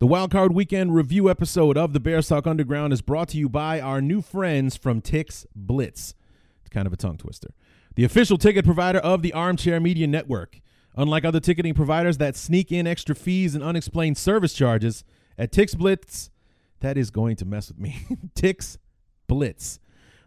The Wildcard Weekend review episode of the Bears Talk Underground is brought to you by our new friends from Tix Blitz. It's kind of a tongue twister. The official ticket provider of the Armchair Media Network. Unlike other ticketing providers that sneak in extra fees and unexplained service charges, at Tix Blitz, that is going to mess with me. Tix Blitz.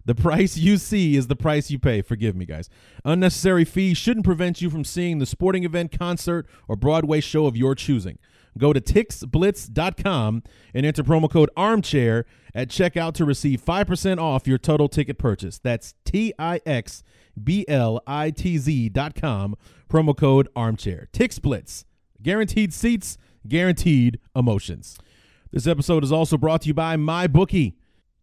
The price you see is the price you pay. Forgive me, guys. Unnecessary fees shouldn't prevent you from seeing the sporting event, concert, or Broadway show of your choosing. Go to tixblitz.com and enter promo code armchair at checkout to receive 5% off your total ticket purchase. That's T I X B L I T Z.com, promo code armchair. TixBlitz. Guaranteed seats, guaranteed emotions. This episode is also brought to you by MyBookie.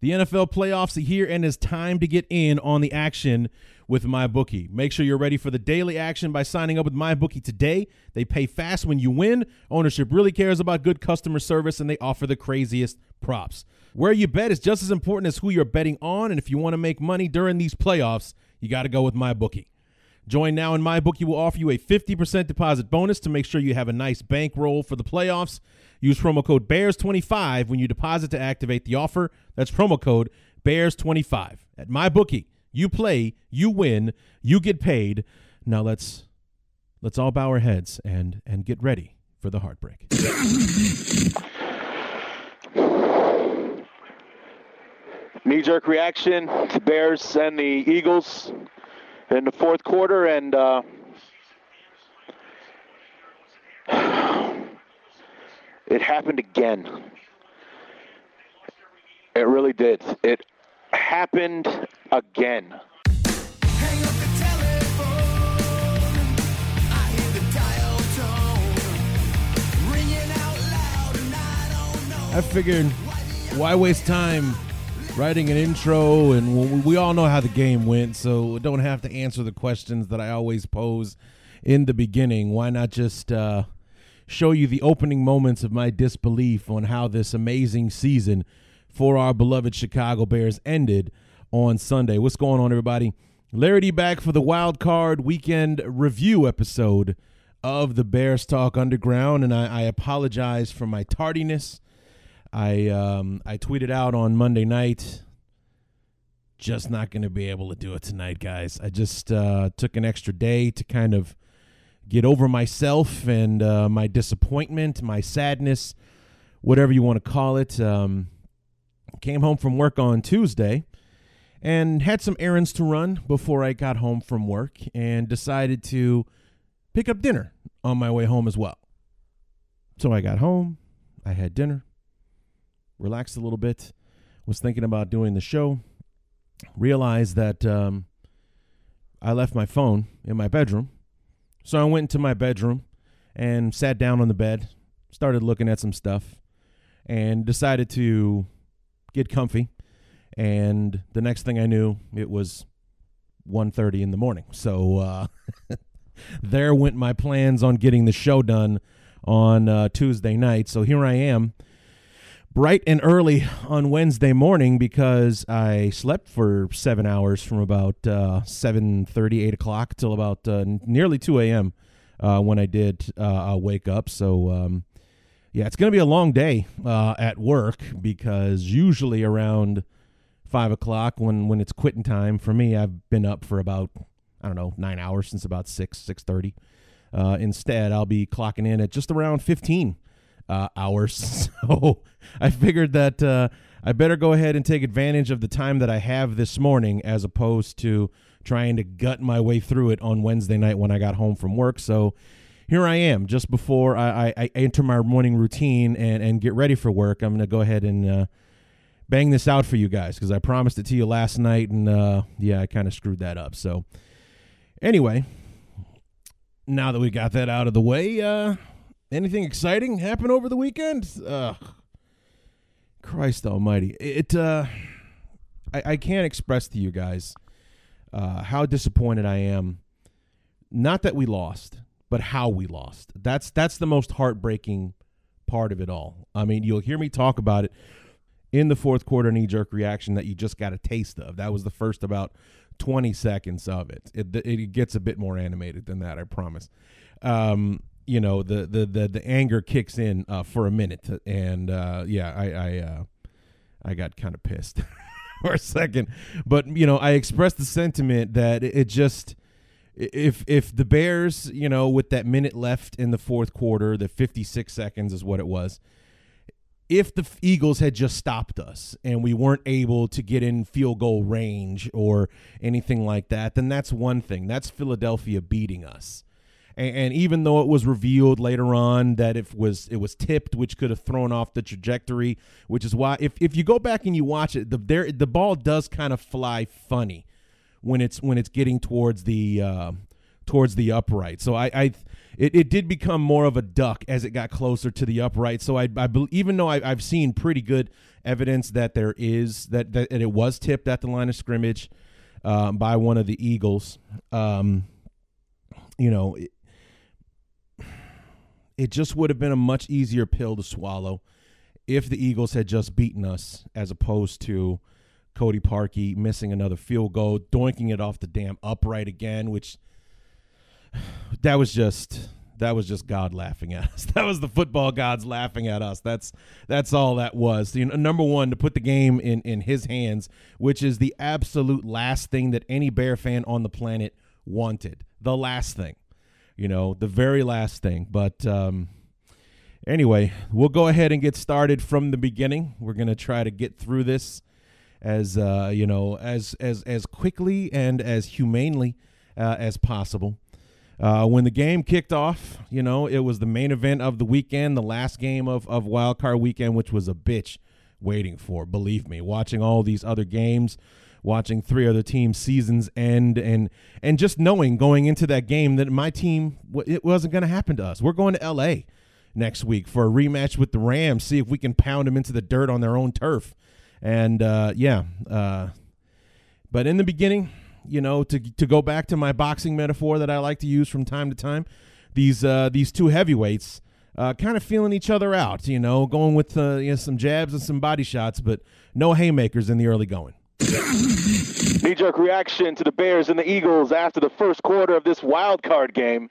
The NFL playoffs are here, and it's time to get in on the action with MyBookie. Make sure you're ready for the daily action by signing up with MyBookie today. They pay fast when you win. Ownership really cares about good customer service, and they offer the craziest props. Where you bet is just as important as who you're betting on, and if you want to make money during these playoffs, you got to go with MyBookie. Join now, and MyBookie will offer you a 50% deposit bonus to make sure you have a nice bankroll for the playoffs. Use promo code BEARS25 when you deposit to activate the offer. That's promo code BEARS25. At MyBookie, you play, you win, you get paid. Now let's let's all bow our heads and and get ready for the heartbreak. knee jerk reaction to Bears and the Eagles in the fourth quarter, and uh, it happened again. It really did. It happened again. I figured, why waste time writing an intro? And we all know how the game went, so don't have to answer the questions that I always pose in the beginning. Why not just uh, show you the opening moments of my disbelief on how this amazing season for our beloved Chicago Bears ended on Sunday? What's going on, everybody? Larry back for the wild card weekend review episode of the Bears Talk Underground, and I, I apologize for my tardiness. I um, I tweeted out on Monday night. Just not going to be able to do it tonight, guys. I just uh, took an extra day to kind of get over myself and uh, my disappointment, my sadness, whatever you want to call it. Um, came home from work on Tuesday and had some errands to run before I got home from work and decided to pick up dinner on my way home as well. So I got home, I had dinner, relaxed a little bit, was thinking about doing the show, realized that um, I left my phone in my bedroom. So I went into my bedroom and sat down on the bed, started looking at some stuff, and decided to get comfy. And the next thing I knew, it was 1.30 in the morning. So uh, there went my plans on getting the show done on uh, Tuesday night. So here I am bright and early on Wednesday morning because I slept for seven hours from about uh, 7.30, 8 o'clock till about uh, nearly 2 a.m. Uh, when I did uh, wake up. So, um, yeah, it's going to be a long day uh, at work because usually around 5 o'clock when, when it's quitting time, for me, I've been up for about, I don't know, nine hours since about 6, 6.30. Uh, instead, I'll be clocking in at just around 15 uh, hours. So I figured that uh, I better go ahead and take advantage of the time that I have this morning as opposed to trying to gut my way through it on Wednesday night when I got home from work. So here I am, just before I, I, I enter my morning routine and, and get ready for work. I'm going to go ahead and uh, bang this out for you guys because I promised it to you last night, and uh, yeah, I kind of screwed that up. So anyway, now that we got that out of the way, uh, Anything exciting happen over the weekend? Christ Almighty! It uh, I, I can't express to you guys uh, how disappointed I am. Not that we lost, but how we lost. That's that's the most heartbreaking part of it all. I mean, you'll hear me talk about it in the fourth quarter knee jerk reaction that you just got a taste of. That was the first about 20 seconds of it. It, it gets a bit more animated than that, I promise. Um, you know, the, the, the, the anger kicks in uh, for a minute. And uh, yeah, I, I, uh, I got kind of pissed for a second. But, you know, I expressed the sentiment that it, it just if if the Bears, you know, with that minute left in the fourth quarter, the 56 seconds is what it was, if the Eagles had just stopped us and we weren't able to get in field goal range or anything like that, then that's one thing. That's Philadelphia beating us. And, and even though it was revealed later on that it was it was tipped, which could have thrown off the trajectory, which is why if, if you go back and you watch it, the there the ball does kind of fly funny when it's when it's getting towards the uh, towards the upright. So I, I it, it did become more of a duck as it got closer to the upright. So I, I even though I, have seen pretty good evidence that there is that, that it was tipped at the line of scrimmage um, by one of the Eagles. Um, you know, it just would have been a much easier pill to swallow if the Eagles had just beaten us as opposed to Cody Parkey missing another field goal, doinking it off the damn upright again, which that was just that was just God laughing at us. That was the football gods laughing at us. That's that's all that was. You know, number one, to put the game in in his hands, which is the absolute last thing that any Bear fan on the planet wanted. The last thing, you know, the very last thing. But um, anyway, we'll go ahead and get started from the beginning. We're gonna try to get through this as uh, you know as as as quickly and as humanely uh, as possible. Uh, when the game kicked off, you know, it was the main event of the weekend, the last game of, of Wild Card Weekend, which was a bitch waiting for. Believe me, watching all these other games, watching three other teams' seasons end, and and just knowing going into that game that my team it wasn't going to happen to us. We're going to L.A. next week for a rematch with the Rams, see if we can pound them into the dirt on their own turf. And uh, yeah, uh, but in the beginning you know, to to go back to my boxing metaphor that I like to use from time to time, these uh, these two heavyweights uh, kind of feeling each other out, you know, going with uh, you know, some jabs and some body shots, but no haymakers in the early going. Knee-jerk reaction to the Bears and the Eagles after the first quarter of this wild card game,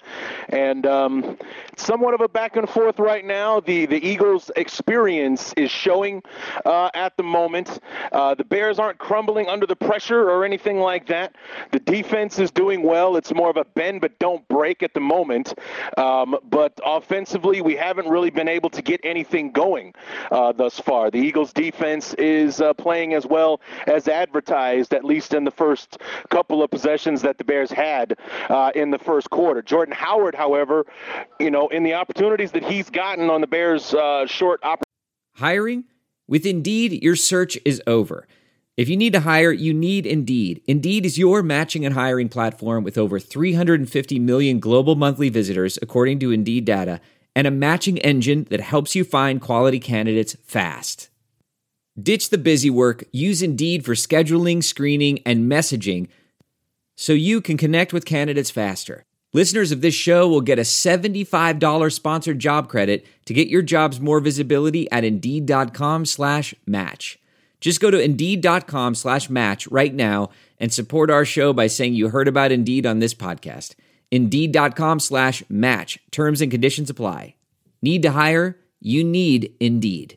and um, somewhat of a back and forth right now. The the Eagles' experience is showing uh, at the moment. Uh, the Bears aren't crumbling under the pressure or anything like that. The defense is doing well. It's more of a bend but don't break at the moment. Um, but offensively, we haven't really been able to get anything going uh, thus far. The Eagles' defense is uh, playing as well as advertised, at least in the first couple of possessions that the Bears had uh, in the first quarter. Jordan Howard, however, you know, in the opportunities that he's gotten on the Bears' uh, short opportunity. Hiring? With Indeed, your search is over. If you need to hire, you need Indeed. Indeed is your matching and hiring platform with over 350 million global monthly visitors, according to Indeed data, and a matching engine that helps you find quality candidates fast. Ditch the busy work, use Indeed for scheduling, screening, and messaging so you can connect with candidates faster. Listeners of this show will get a $75 sponsored job credit to get your jobs more visibility at Indeed.com slash match. Just go to Indeed.com slash match right now and support our show by saying you heard about Indeed on this podcast. Indeed.com slash match. Terms and conditions apply. Need to hire? You need Indeed.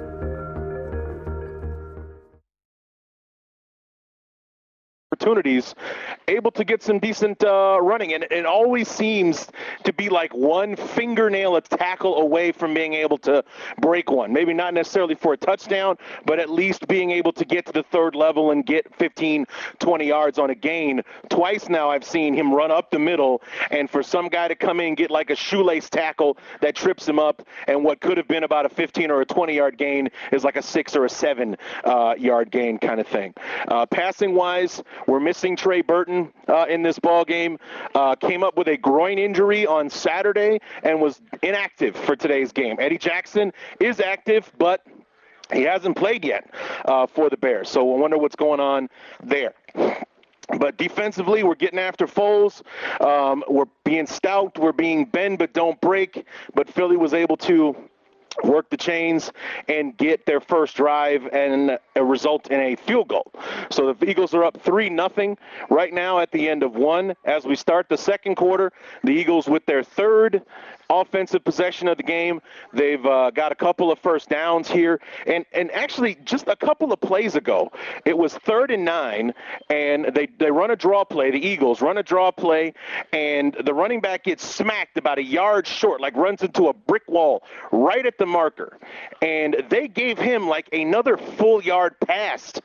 Opportunities, able to get some decent uh, running. And it always seems to be like one fingernail a tackle away from being able to break one. Maybe not necessarily for a touchdown, but at least being able to get to the third level and get 15, 20 yards on a gain. Twice now I've seen him run up the middle, and for some guy to come in and get like a shoelace tackle that trips him up, and what could have been about a 15 or a 20 yard gain is like a six or a seven uh, yard gain kind of thing. Uh, passing wise, we're missing Trey Burton uh, in this ball game. Uh, came up with a groin injury on Saturday and was inactive for today's game. Eddie Jackson is active, but he hasn't played yet uh, for the Bears. So I wonder what's going on there. But defensively, we're getting after Foles. Um, we're being stout. We're being bend but don't break. But Philly was able to work the chains and get their first drive and result in a field goal. So the Eagles are up 3 nothing right now at the end of one. As we start the second quarter, the Eagles with their third offensive possession of the game. They've uh, got a couple of first downs here, and and actually just a couple of plays ago, it was third and nine, and they they run a draw play. The Eagles run a draw play, and the running back gets smacked about a yard short, like runs into a brick wall right at the marker, and they gave him like another full yard past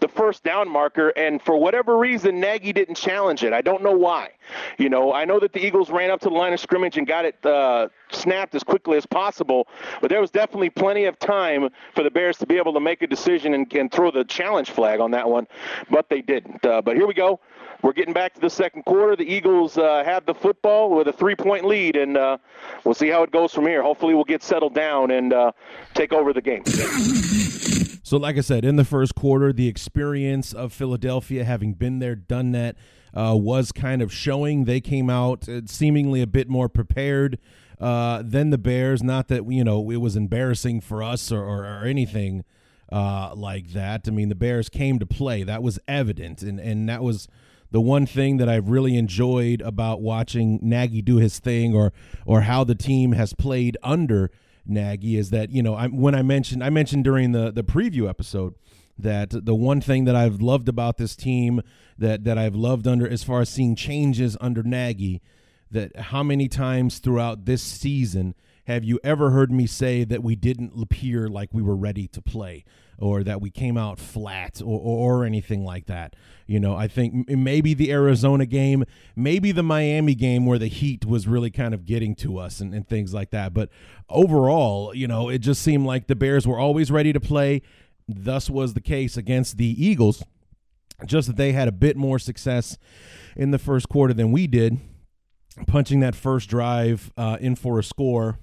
the first down marker, and for whatever reason, Nagy didn't challenge it. I don't know why. You know, I know that the Eagles ran up to the line of scrimmage and got it. Uh, uh, snapped as quickly as possible. But there was definitely plenty of time for the Bears to be able to make a decision and, and throw the challenge flag on that one, but they didn't. Uh, but here we go. We're getting back to the second quarter. The Eagles uh, have the football with a three-point lead, and uh, we'll see how it goes from here. Hopefully, we'll get settled down and uh, take over the game. So, like I said, in the first quarter, the experience of Philadelphia having been there, done that, uh, was kind of showing. They came out uh, seemingly a bit more prepared uh, than the Bears. Not that you know it was embarrassing for us or, or, or anything uh, like that. I mean, the Bears came to play. That was evident, and and that was the one thing that I've really enjoyed about watching Nagy do his thing, or or how the team has played under Nagy is that you know I, when I mentioned I mentioned during the the preview episode that the one thing that I've loved about this team that that I've loved under as far as seeing changes under Nagy that how many times throughout this season have you ever heard me say that we didn't appear like we were ready to play or that we came out flat or, or, or, anything like that? You know, I think maybe the Arizona game, maybe the Miami game where the heat was really kind of getting to us and, and things like that. But overall, you know, it just seemed like the Bears were always ready to play. Thus was the case against the Eagles, just that they had a bit more success in the first quarter than we did, punching that first drive uh, in for a score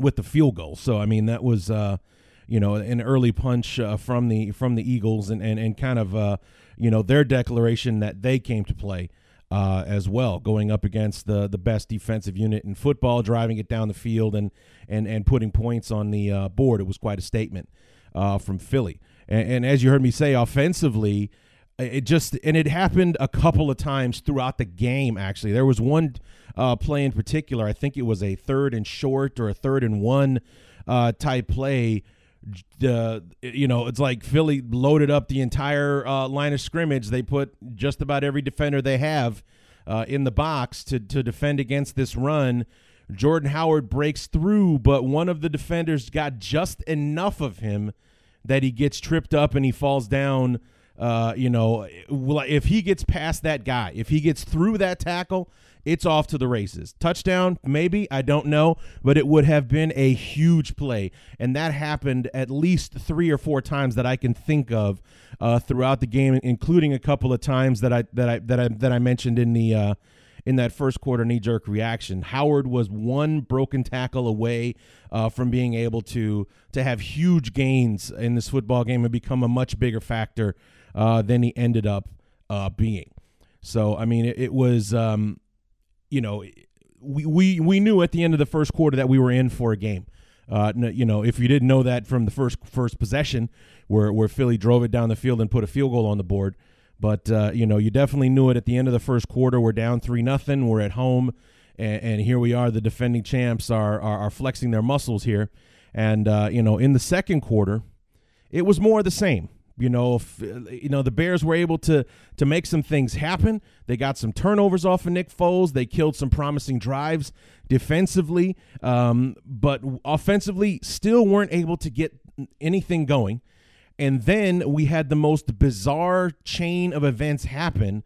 with the field goal. So I mean that was uh, you know an early punch uh, from the from the Eagles and and, and kind of uh, you know their declaration that they came to play. Uh, as well, going up against the the best defensive unit in football, driving it down the field and and and putting points on the uh, board. It was quite a statement uh, from Philly. And, and, as you heard me say, offensively, it just and it happened a couple of times throughout the game. Actually, there was one uh, play in particular. I think it was a third and short or a third and one uh, type play. Uh, you know, it's like Philly loaded up the entire uh, line of scrimmage. They put just about every defender they have uh, in the box to to defend against this run. Jordan Howard breaks through, but one of the defenders got just enough of him that he gets tripped up and he falls down uh, you know, if he gets past that guy, if he gets through that tackle, it's off to the races. Touchdown, maybe, I don't know, but it would have been a huge play. And that happened at least three or four times that I can think of uh, throughout the game, including a couple of times that I that I that I that I mentioned in the uh, in that first quarter knee jerk reaction. Howard was one broken tackle away uh, from being able to to have huge gains in this football game and become a much bigger factor uh, than he ended up uh, being. So I mean, it, it was um, you know we, we we knew at the end of the first quarter that we were in for a game. Uh, you know, if you didn't know that from the first first possession, where where Philly drove it down the field and put a field goal on the board, but uh, you know, you definitely knew it at the end of the first quarter. We're down three nothing. We're at home, and, and, here we are. The defending champs are are, are flexing their muscles here, and uh, you know, in the second quarter, it was more the same You know, if, you know the Bears were able to to make some things happen. They got some turnovers off of Nick Foles. They killed some promising drives defensively, um, but offensively still weren't able to get anything going. And then we had the most bizarre chain of events happen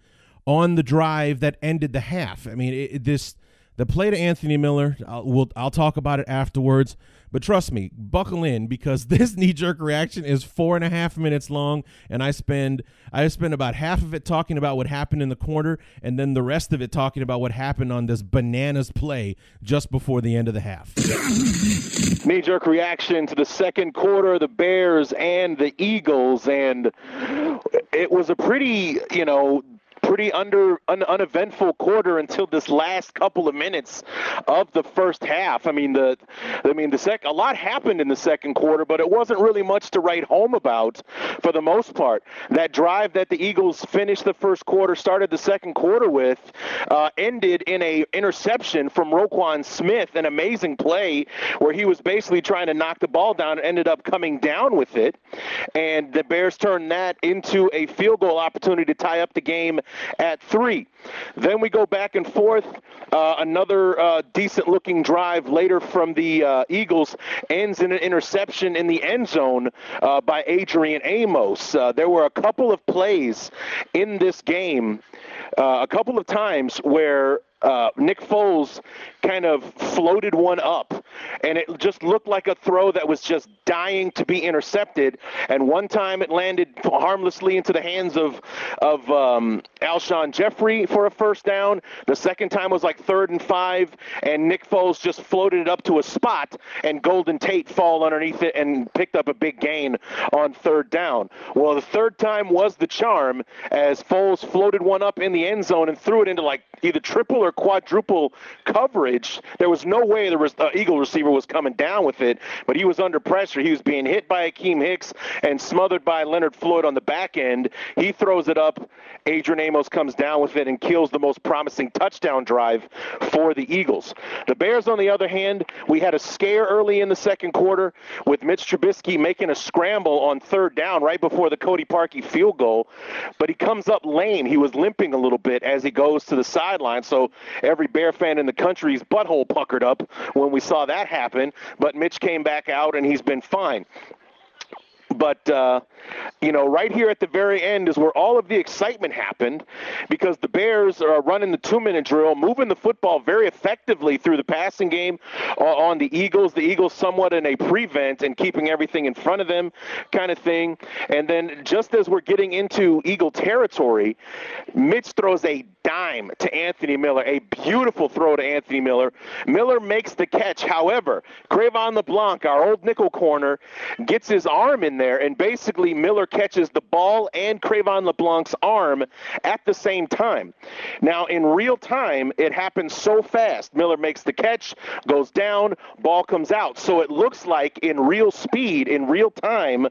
on the drive that ended the half. I mean, it, this the play to Anthony Miller. I'll, we'll, I'll talk about it afterwards. But trust me, buckle in because this knee jerk reaction is four and a half minutes long, and I spend I spend about half of it talking about what happened in the corner, and then the rest of it talking about what happened on this bananas play just before the end of the half. Knee jerk reaction to the second quarter, the Bears and the Eagles, and it was a pretty you know pretty under un, uneventful quarter until this last couple of minutes of the first half. I mean the I mean the sec a lot happened in the second quarter, but it wasn't really much to write home about for the most part. That drive that the Eagles finished the first quarter, started the second quarter with, uh, ended in a interception from Roquan Smith, an amazing play where he was basically trying to knock the ball down and ended up coming down with it. And the Bears turned that into a field goal opportunity to tie up the game at three. Then we go back and forth. Uh, another uh, decent looking drive later from the uh, Eagles ends in an interception in the end zone uh, by Adrian Amos. Uh, there were a couple of plays in this game, uh, a couple of times where uh, Nick Foles kind of floated one up, and it just looked like a throw that was just dying to be intercepted. And one time it landed harmlessly into the hands of of um, Alshon Jeffery for a first down. The second time was like third and five, and Nick Foles just floated it up to a spot, and Golden Tate fall underneath it and picked up a big gain on third down. Well, the third time was the charm as Foles floated one up in the end zone and threw it into like either triple or quadruple coverage. There was no way the uh, Eagle receiver was coming down with it, but he was under pressure. He was being hit by Akiem Hicks and smothered by Leonard Floyd on the back end. He throws it up. Adrian Amos comes down with it and kills the most promising touchdown drive for the Eagles. The Bears, on the other hand, we had a scare early in the second quarter with Mitch Trubisky making a scramble on third down right before the Cody Parkey field goal, but he comes up lame. He was limping a little bit as he goes to the sideline. So every Bear fan in the country's butthole puckered up when we saw that happen. But Mitch came back out and he's been fine. But, uh, you know, right here at the very end is where all of the excitement happened because the Bears are running the two minute drill, moving the football very effectively through the passing game on the Eagles. The Eagles somewhat in a prevent and keeping everything in front of them kind of thing. And then just as we're getting into Eagle territory, Mitch throws a dime to Anthony Miller, a beautiful throw to Anthony Miller. Miller makes the catch. However, Cre'Von LeBlanc, our old nickel corner, gets his arm in there, and basically Miller catches the ball and Cre'Von LeBlanc's arm at the same time. Now, in real time, it happens so fast. Miller makes the catch, goes down, ball comes out. So it looks like in real speed, in real time,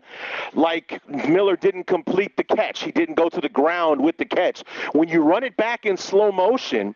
like Miller didn't complete the catch. He didn't go to the ground with the catch. When you run it back in slow motion,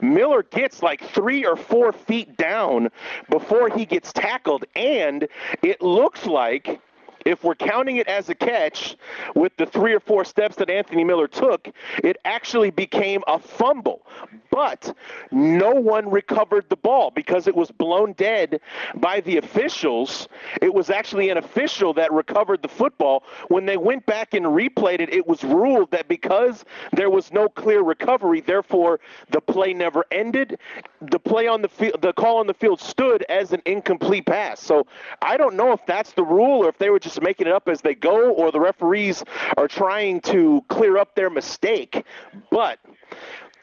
Miller gets like three or four feet down before he gets tackled, and it looks like if we're counting it as a catch with the three or four steps that Anthony Miller took, it actually became a fumble. But no one recovered the ball because it was blown dead by the officials. It was actually an official that recovered the football. When they went back and replayed it, it was ruled that because there was no clear recovery, therefore the play never ended. The play on the field, the call on the field stood as an incomplete pass. So I don't know if that's the rule or if they were just making it up as they go, or the referees are trying to clear up their mistake. But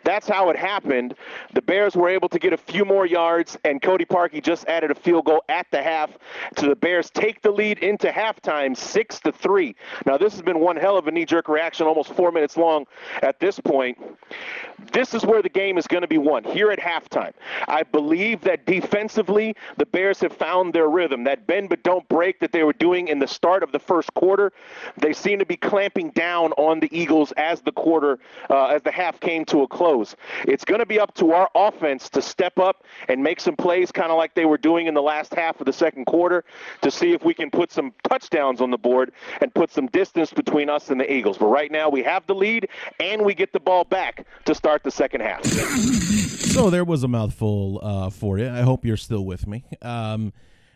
that's how it happened. The Bears were able to get a few more yards, and Cody Parkey just added a field goal at the half to the Bears take the lead into halftime, six to three. Now this has been one hell of a knee-jerk reaction, almost four minutes long at this point. This is where the game is going to be won here at halftime. I believe that defensively, the Bears have found their rhythm. That bend but don't break that they were doing in the start of the first quarter, they seem to be clamping down on the Eagles as the quarter, uh, as the half came to a close. It's going to be up to our offense to step up and make some plays, kind of like they were doing in the last half of the second quarter, to see if we can put some touchdowns on the board and put some distance between us and the Eagles. But right now, we have the lead and we get the ball back to start the second half. So there was a mouthful uh, for you. I hope you're still with me. Um,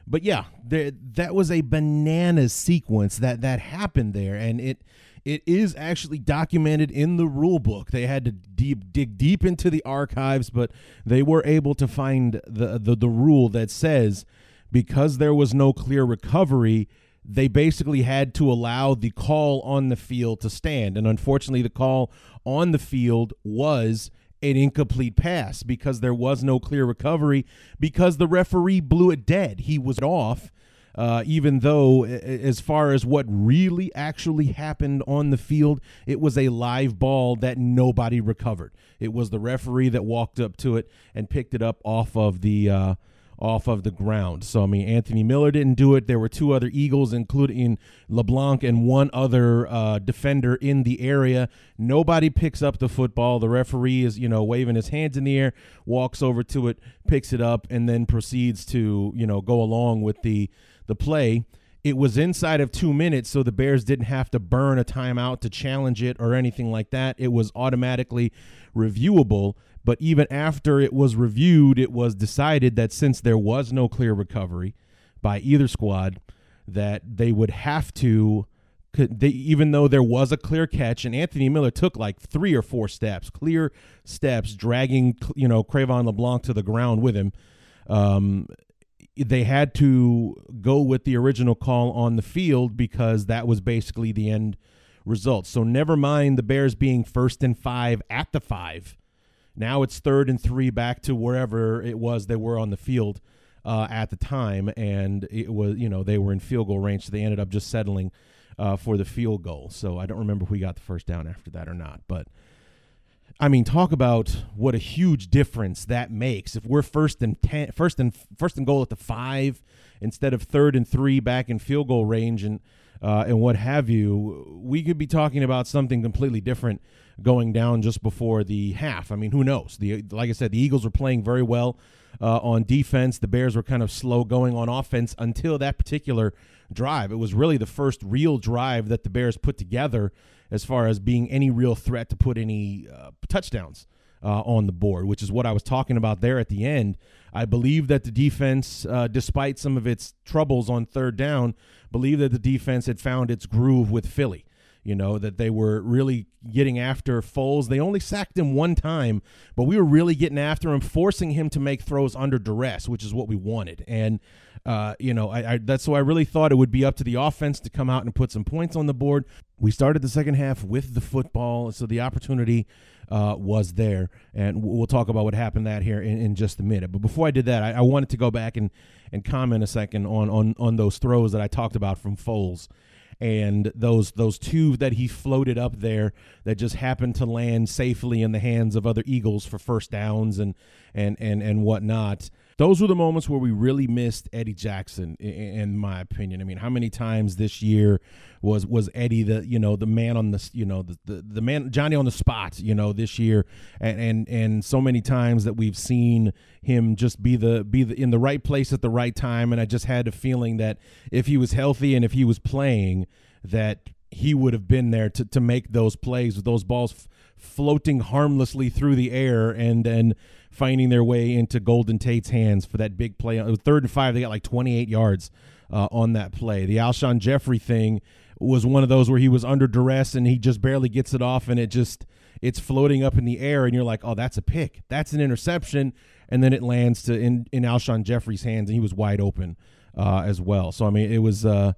but yeah, there, that was a banana sequence that that happened there, and it it is actually documented in the rule book. They had to deep dig deep into the archives, but they were able to find the the, the rule that says because there was no clear recovery, they basically had to allow the call on the field to stand. And unfortunately, the call on the field was an incomplete pass because there was no clear recovery because the referee blew it dead. He was off. Uh, even though, as far as what really actually happened on the field, it was a live ball that nobody recovered. It was the referee that walked up to it and picked it up off of the uh, off of the ground. So I mean, Anthony Miller didn't do it. There were two other Eagles, including LeBlanc and one other uh, defender in the area. Nobody picks up the football. The referee is you know waving his hands in the air, walks over to it, picks it up, and then proceeds to you know go along with the the play. It was inside of two minutes, so the Bears didn't have to burn a timeout to challenge it or anything like that. It was automatically reviewable. But even after it was reviewed, it was decided that since there was no clear recovery by either squad, that they would have to. They, even though there was a clear catch, and Anthony Miller took like three or four steps, clear steps, dragging you know Cre'Von LeBlanc to the ground with him. Um, they had to go with the original call on the field because that was basically the end result. So never mind the Bears being first and five at the five. Now it's third and three back to wherever it was they were on the field uh, at the time, and it was you know they were in field goal range, so they ended up just settling uh, for the field goal. So I don't remember if we got the first down after that or not, but. I mean, talk about what a huge difference that makes. If we're first and ten, first and first and goal at the five instead of third and three back in field goal range, and uh, and what have you, we could be talking about something completely different going down just before the half. I mean, who knows? The like I said, the Eagles were playing very well uh, on defense. The Bears were kind of slow going on offense until that particular drive. It was really the first real drive that the Bears put together as far as being any real threat to put any uh, touchdowns. Uh, on the board, which is what I was talking about there at the end. I believe that the defense, uh, despite some of its troubles on third down, believe that the defense had found its groove with Philly you know, that they were really getting after Foles. They only sacked him one time, but we were really getting after him, forcing him to make throws under duress, which is what we wanted. And, uh, you know, I, I, that's why I really thought it would be up to the offense to come out and put some points on the board. We started the second half with the football, so the opportunity uh, was there. And we'll talk about what happened that here in, in just a minute. But before I did that, I, I wanted to go back and, and comment a second on, on, on those throws that I talked about from Foles and those those two that he floated up there that just happened to land safely in the hands of other Eagles for first downs and and and and whatnot. Those were the moments where we really missed Eddie Jackson, in my opinion. I mean, how many times this year was was Eddie the you know the man on the you know the, the, the man Johnny on the spot you know this year, and, and and so many times that we've seen him just be the be the, in the right place at the right time, and I just had a feeling that if he was healthy and if he was playing, that he would have been there to, to make those plays with those balls f- floating harmlessly through the air. And then finding their way into Golden Tate's hands for that big play. It was third and five. They got like 28 yards uh, on that play. The Alshon Jeffery thing was one of those where he was under duress and he just barely gets it off and it just it's floating up in the air and you're like, oh, that's a pick. That's an interception. And then it lands to in, in Alshon Jeffery's hands and he was wide open uh, as well. So I mean it was uh,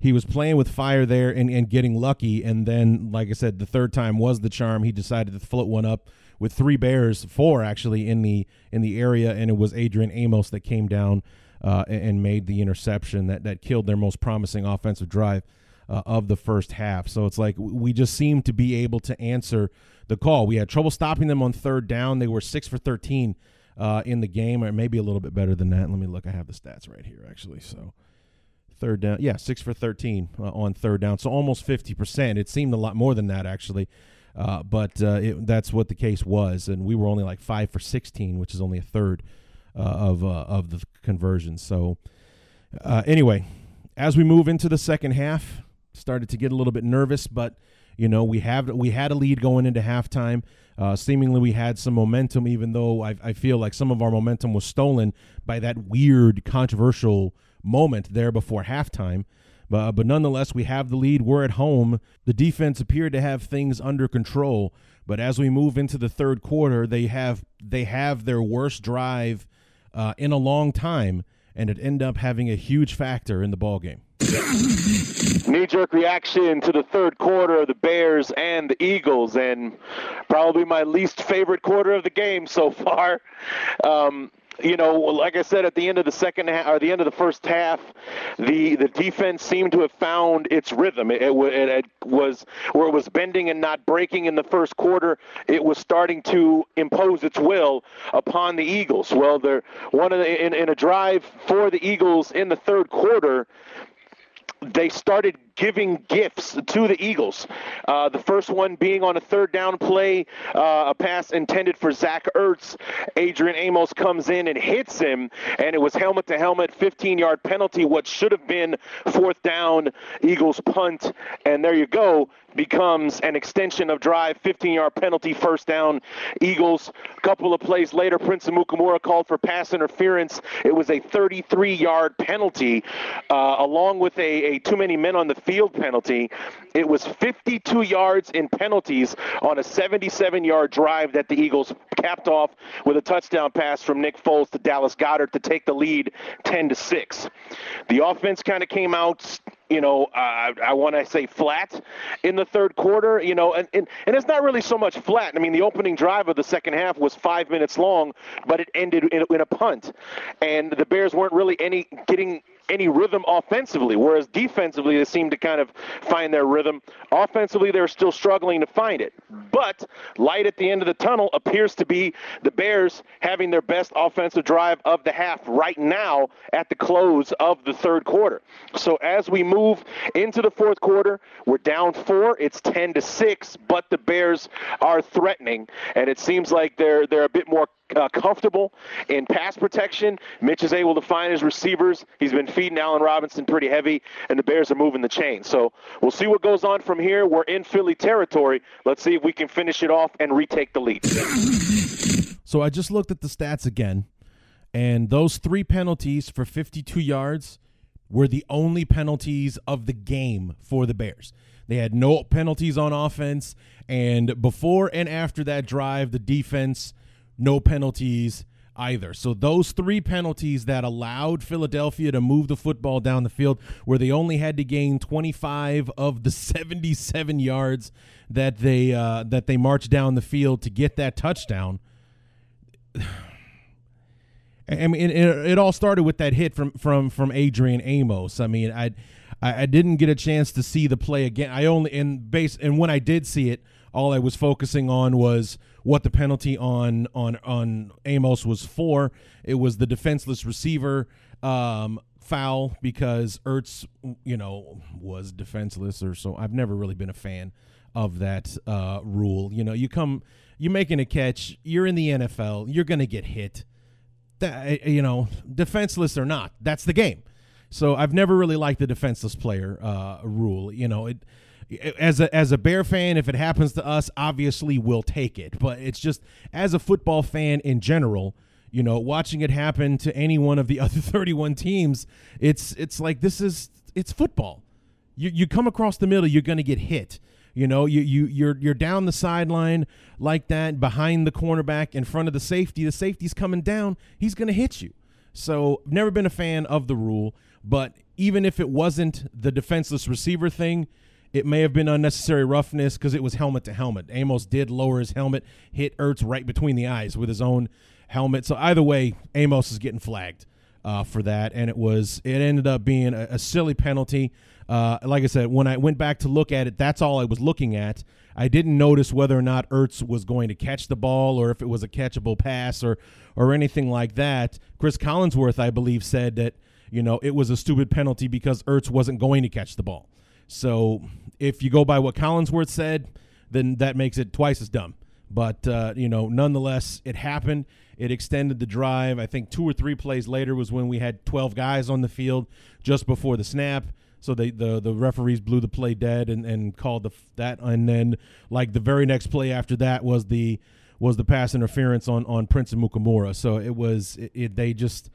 he was playing with fire there and, and getting lucky. And then, like I said, the third time was the charm. He decided to float one up with three bears, four actually in the in the area, and it was Adrian Amos that came down uh, and, made the interception that that killed their most promising offensive drive. Uh, of the first half. So it's like we just seem to be able to answer the call. We had trouble stopping them on third down. They were six for 13 uh, in the game, or maybe a little bit better than that. Let me look. I have the stats right here, actually. So third down. Yeah, six for 13 uh, on third down. So almost 50%. It seemed a lot more than that, actually. Uh, but uh, it, that's what the case was, and we were only like five for 16, which is only a third uh, of uh, of the conversions. So uh, anyway, as we move into the second half, started to get a little bit nervous, but you know we have we had a lead going into halftime. Uh, seemingly, we had some momentum, even though I, I feel like some of our momentum was stolen by that weird, controversial moment there before halftime. But, but nonetheless, we have the lead. We're at home. The defense appeared to have things under control. But as we move into the third quarter, they have they have their worst drive uh, in a long time, and it ended up having a huge factor in the ball game. Knee jerk reaction to the third quarter of the Bears and the Eagles, and probably my least favorite quarter of the game so far. Um, you know, like I said, at the end of the second half or the end of the first half, the the defense seemed to have found its rhythm. It, it, it, was where it was bending and not breaking in the first quarter. It was starting to impose its will upon the Eagles. Well, they're one of the, in, in a drive for the Eagles in the third quarter they started giving gifts to the Eagles. Uh, the first one being on a third down play, uh, a pass intended for Zach Ertz. Adrian Amos comes in and hits him, and it was helmet to helmet, 15 yard penalty, what should have been fourth down, Eagles punt. And there you go becomes an extension of drive, 15 yard penalty, first down. Eagles, a couple of plays later, Prince Amukamara called for pass interference. It was a 33 yard penalty, uh, along with a, a too many men on the field penalty. It was 52 yards in penalties on a 77 yard drive that the Eagles capped off with a touchdown pass from Nick Foles to Dallas Goedert to take the lead 10 to 6. The offense kind of came out you know, uh, I want to say flat in the third quarter, you know, and, and, and it's not really so much flat. I mean, the opening drive of the second half was five minutes long, but it ended in, in a punt. And the Bears weren't really any getting any rhythm offensively, whereas defensively they seem to kind of find their rhythm. Offensively, they're still struggling to find it. But light at the end of the tunnel appears to be the Bears having their best offensive drive of the half right now at the close of the third quarter. So as we move into the fourth quarter, we're down four. It's 10 to six, but the Bears are threatening, and it seems like they're they're a bit more uh, comfortable in pass protection. Mitch is able to find his receivers. He's been feeding Allen Robinson pretty heavy, and the Bears are moving the chain. So we'll see what goes on from here. We're in Philly territory. Let's see if we can finish it off and retake the lead. So I just looked at the stats again, and those three penalties for 52 yards were the only penalties of the game for the Bears. They had no penalties on offense, and before and after that drive, the defense no penalties either. So those three penalties that allowed Philadelphia to move the football down the field where they only had to gain 25 of the 77 yards that they uh, that they marched down the field to get that touchdown. I mean, it, it, all started with that hit from from from Adrian Amos. I mean, I, I didn't get a chance to see the play again. I only in base and when I did see it, all I was focusing on was what the penalty on on on Amos was for. It was the defenseless receiver um, foul because Ertz, you know, was defenseless or so. I've never really been a fan of that uh, rule. You know, you come, you're making a catch, you're in the NFL, you're to get hit. That you know, defenseless or not, that's the game. So I've never really liked the defenseless player uh, rule. You know, it as a as a Bear fan, if it happens to us, obviously we'll take it. But it's just as a football fan in general, you know, watching it happen to any one of the other 31 teams, it's it's like this is it's football. You you come across the middle, you're going to get hit. You know, you you you're you're down the sideline like that behind the cornerback in front of the safety. The safety's coming down, he's going to hit you. So, never been a fan of the rule, but even if it wasn't the defenseless receiver thing, it may have been unnecessary roughness because it was helmet to helmet. Amos did lower his helmet, hit Ertz right between the eyes with his own helmet. So either way, Amos is getting flagged uh, for that, and it was it ended up being a, a silly penalty. Uh, like I said, when I went back to look at it, that's all I was looking at. I didn't notice whether or not Ertz was going to catch the ball or if it was a catchable pass or or anything like that. Cris Collinsworth, I believe, said that you know it was a stupid penalty because Ertz wasn't going to catch the ball. So if you go by what Collinsworth said, then that makes it twice as dumb. But uh, you know, nonetheless, it happened. It extended the drive. I think two or three plays later was when we had 12 guys on the field just before the snap. So they the the referees blew the play dead and, and called the that and then like the very next play after that was the was the pass interference on on Prince Amukamara. So it was it, it, they just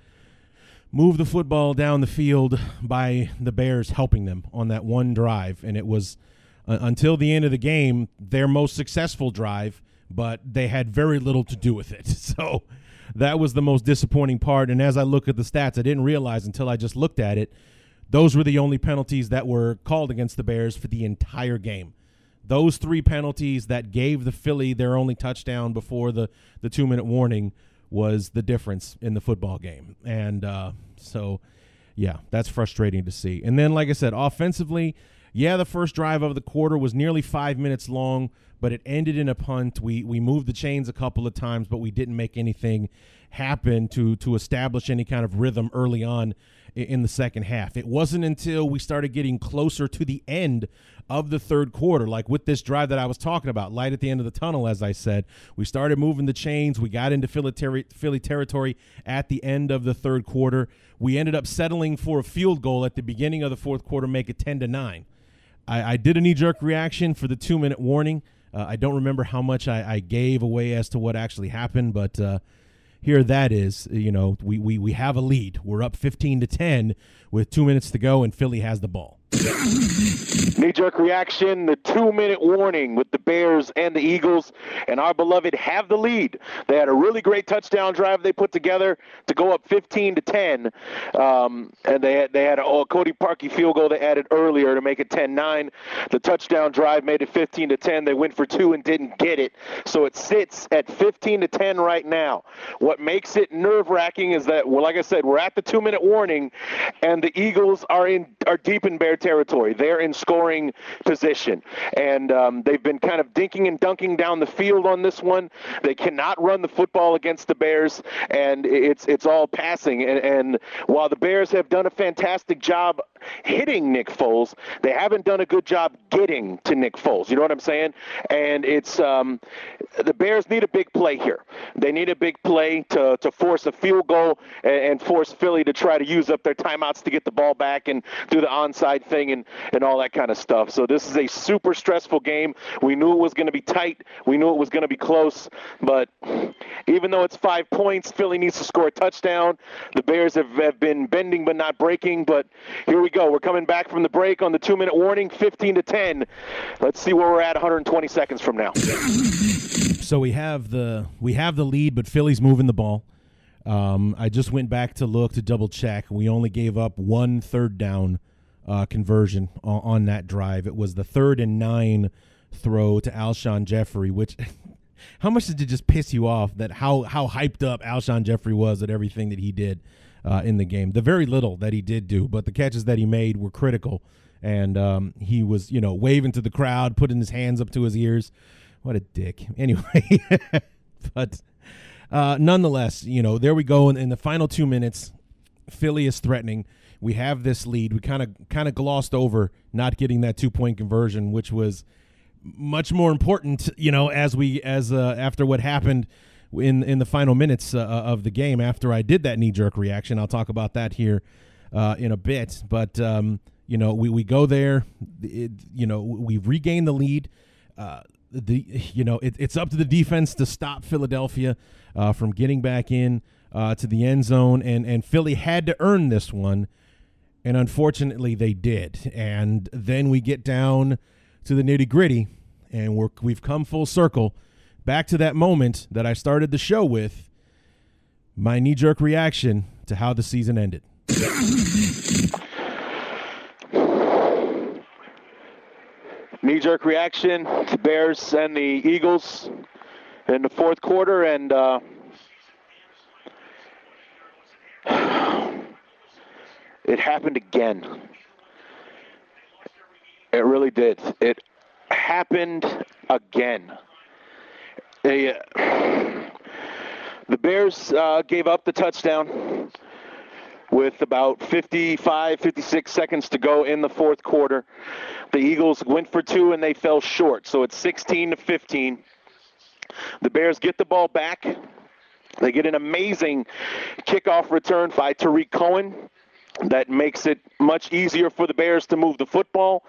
moved the football down the field by the Bears helping them on that one drive, and it was uh, until the end of the game their most successful drive, but they had very little to do with it. So that was the most disappointing part. And as I look at the stats, I didn't realize until I just looked at it those were the only penalties that were called against the Bears for the entire game. Those three penalties that gave the Philly their only touchdown before the, the two minute warning was the difference in the football game. And uh, so, yeah, that's frustrating to see. And then, like I said, offensively, yeah, the first drive of the quarter was nearly five minutes long, but it ended in a punt. We we moved the chains a couple of times, but we didn't make anything happen to to establish any kind of rhythm early on in the second half. It wasn't until we started getting closer to the end of the third quarter, like with this drive that I was talking about, light at the end of the tunnel, as I said, we started moving the chains. We got into Philly, ter- Philly territory at the end of the third quarter. We ended up settling for a field goal at the beginning of the fourth quarter, make it 10 to 9. I, I did a knee jerk reaction for the two minute warning. Uh, I don't remember how much I, I, gave away as to what actually happened, but uh, here that is, you know, we, we, we have a lead. We're up 15 to 10 with two minutes to go, and Philly has the ball. Knee jerk reaction, the two minute warning with the Bears and the Eagles, and our beloved have the lead. They had a really great touchdown drive they put together to go up 15 to 10. Um, and they had, they had a oh, Cody Parkey field goal they added earlier to make it 10 9. The touchdown drive made it 15 to 10. They went for two and didn't get it. So it sits at 15 to 10 right now. What makes it nerve wracking is that, well, like I said, we're at the two minute warning, and the Eagles are in are deep in Bear territory. They're in scoring position, and um, they've been kind of dinking and dunking down the field on this one. They cannot run the football against the Bears, and it's it's all passing. And, and while the Bears have done a fantastic job hitting Nick Foles, they haven't done a good job getting to Nick Foles. You know what I'm saying? And it's um, the Bears need a big play here. They need a big play to to force a field goal and, and force Philly to try to use up their timeouts to get the ball back and do the onside thing and, and all that kind of stuff. So this is a super stressful game. We knew it was going to be tight. We knew it was going to be close. But even though it's five points, Philly needs to score a touchdown. The Bears have, have been bending but not breaking. But here we go. We're coming back from the break on the two minute warning, 15 to 10. Let's see where we're at 120 seconds from now. So we have the we have the lead, but Philly's moving the ball. Um, I just went back to look to double check. We only gave up one third down uh, conversion on, on, that drive. It was the third and nine throw to Alshon Jeffery, which how much did it just piss you off that how how hyped up Alshon Jeffery was at everything that he did uh, in the game? The very little that he did do, but the catches that he made were critical. And um, he was, you know, waving to the crowd, putting his hands up to his ears. What a dick. Anyway, but uh, nonetheless, you know, there we go in, in the final two minutes. Philly is threatening we have this lead. We kind of kind of glossed over not getting that two point conversion, which was much more important, you know, as we as uh, after what happened in in the final minutes uh, of the game. After I did that knee jerk reaction, I'll talk about that here uh, in a bit. But um, you know, we we go there. It, you know, we regain the lead. Uh, the you know it, it's up to the defense to stop Philadelphia uh, from getting back in uh, to the end zone, and and Philly had to earn this one and unfortunately, they did. And then we get down to the nitty gritty, and we're, we've come full circle back to that moment that I started the show with my knee jerk reaction to how the season ended. knee jerk reaction to Bears and the Eagles in the fourth quarter, and uh, It happened again. It really did. It happened again. Uh, the Bears uh, gave up the touchdown. with about 55, 56 seconds to go in the fourth quarter. The Eagles went for two and they fell short. So it's 16 to 15. The Bears get the ball back. They get an amazing kickoff return by Tarik Cohen that makes it much easier for the Bears to move the football.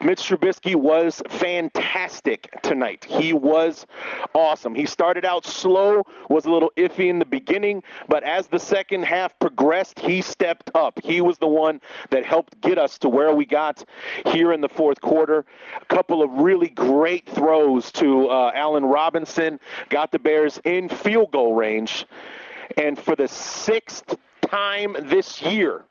Mitch Trubisky was fantastic tonight. He was awesome. He started out slow, was a little iffy in the beginning, but as the second half progressed, he stepped up. He was the one that helped get us to where we got here in the fourth quarter. A couple of really great throws to uh, Allen Robinson got the Bears in field goal range. And for the sixth time this year,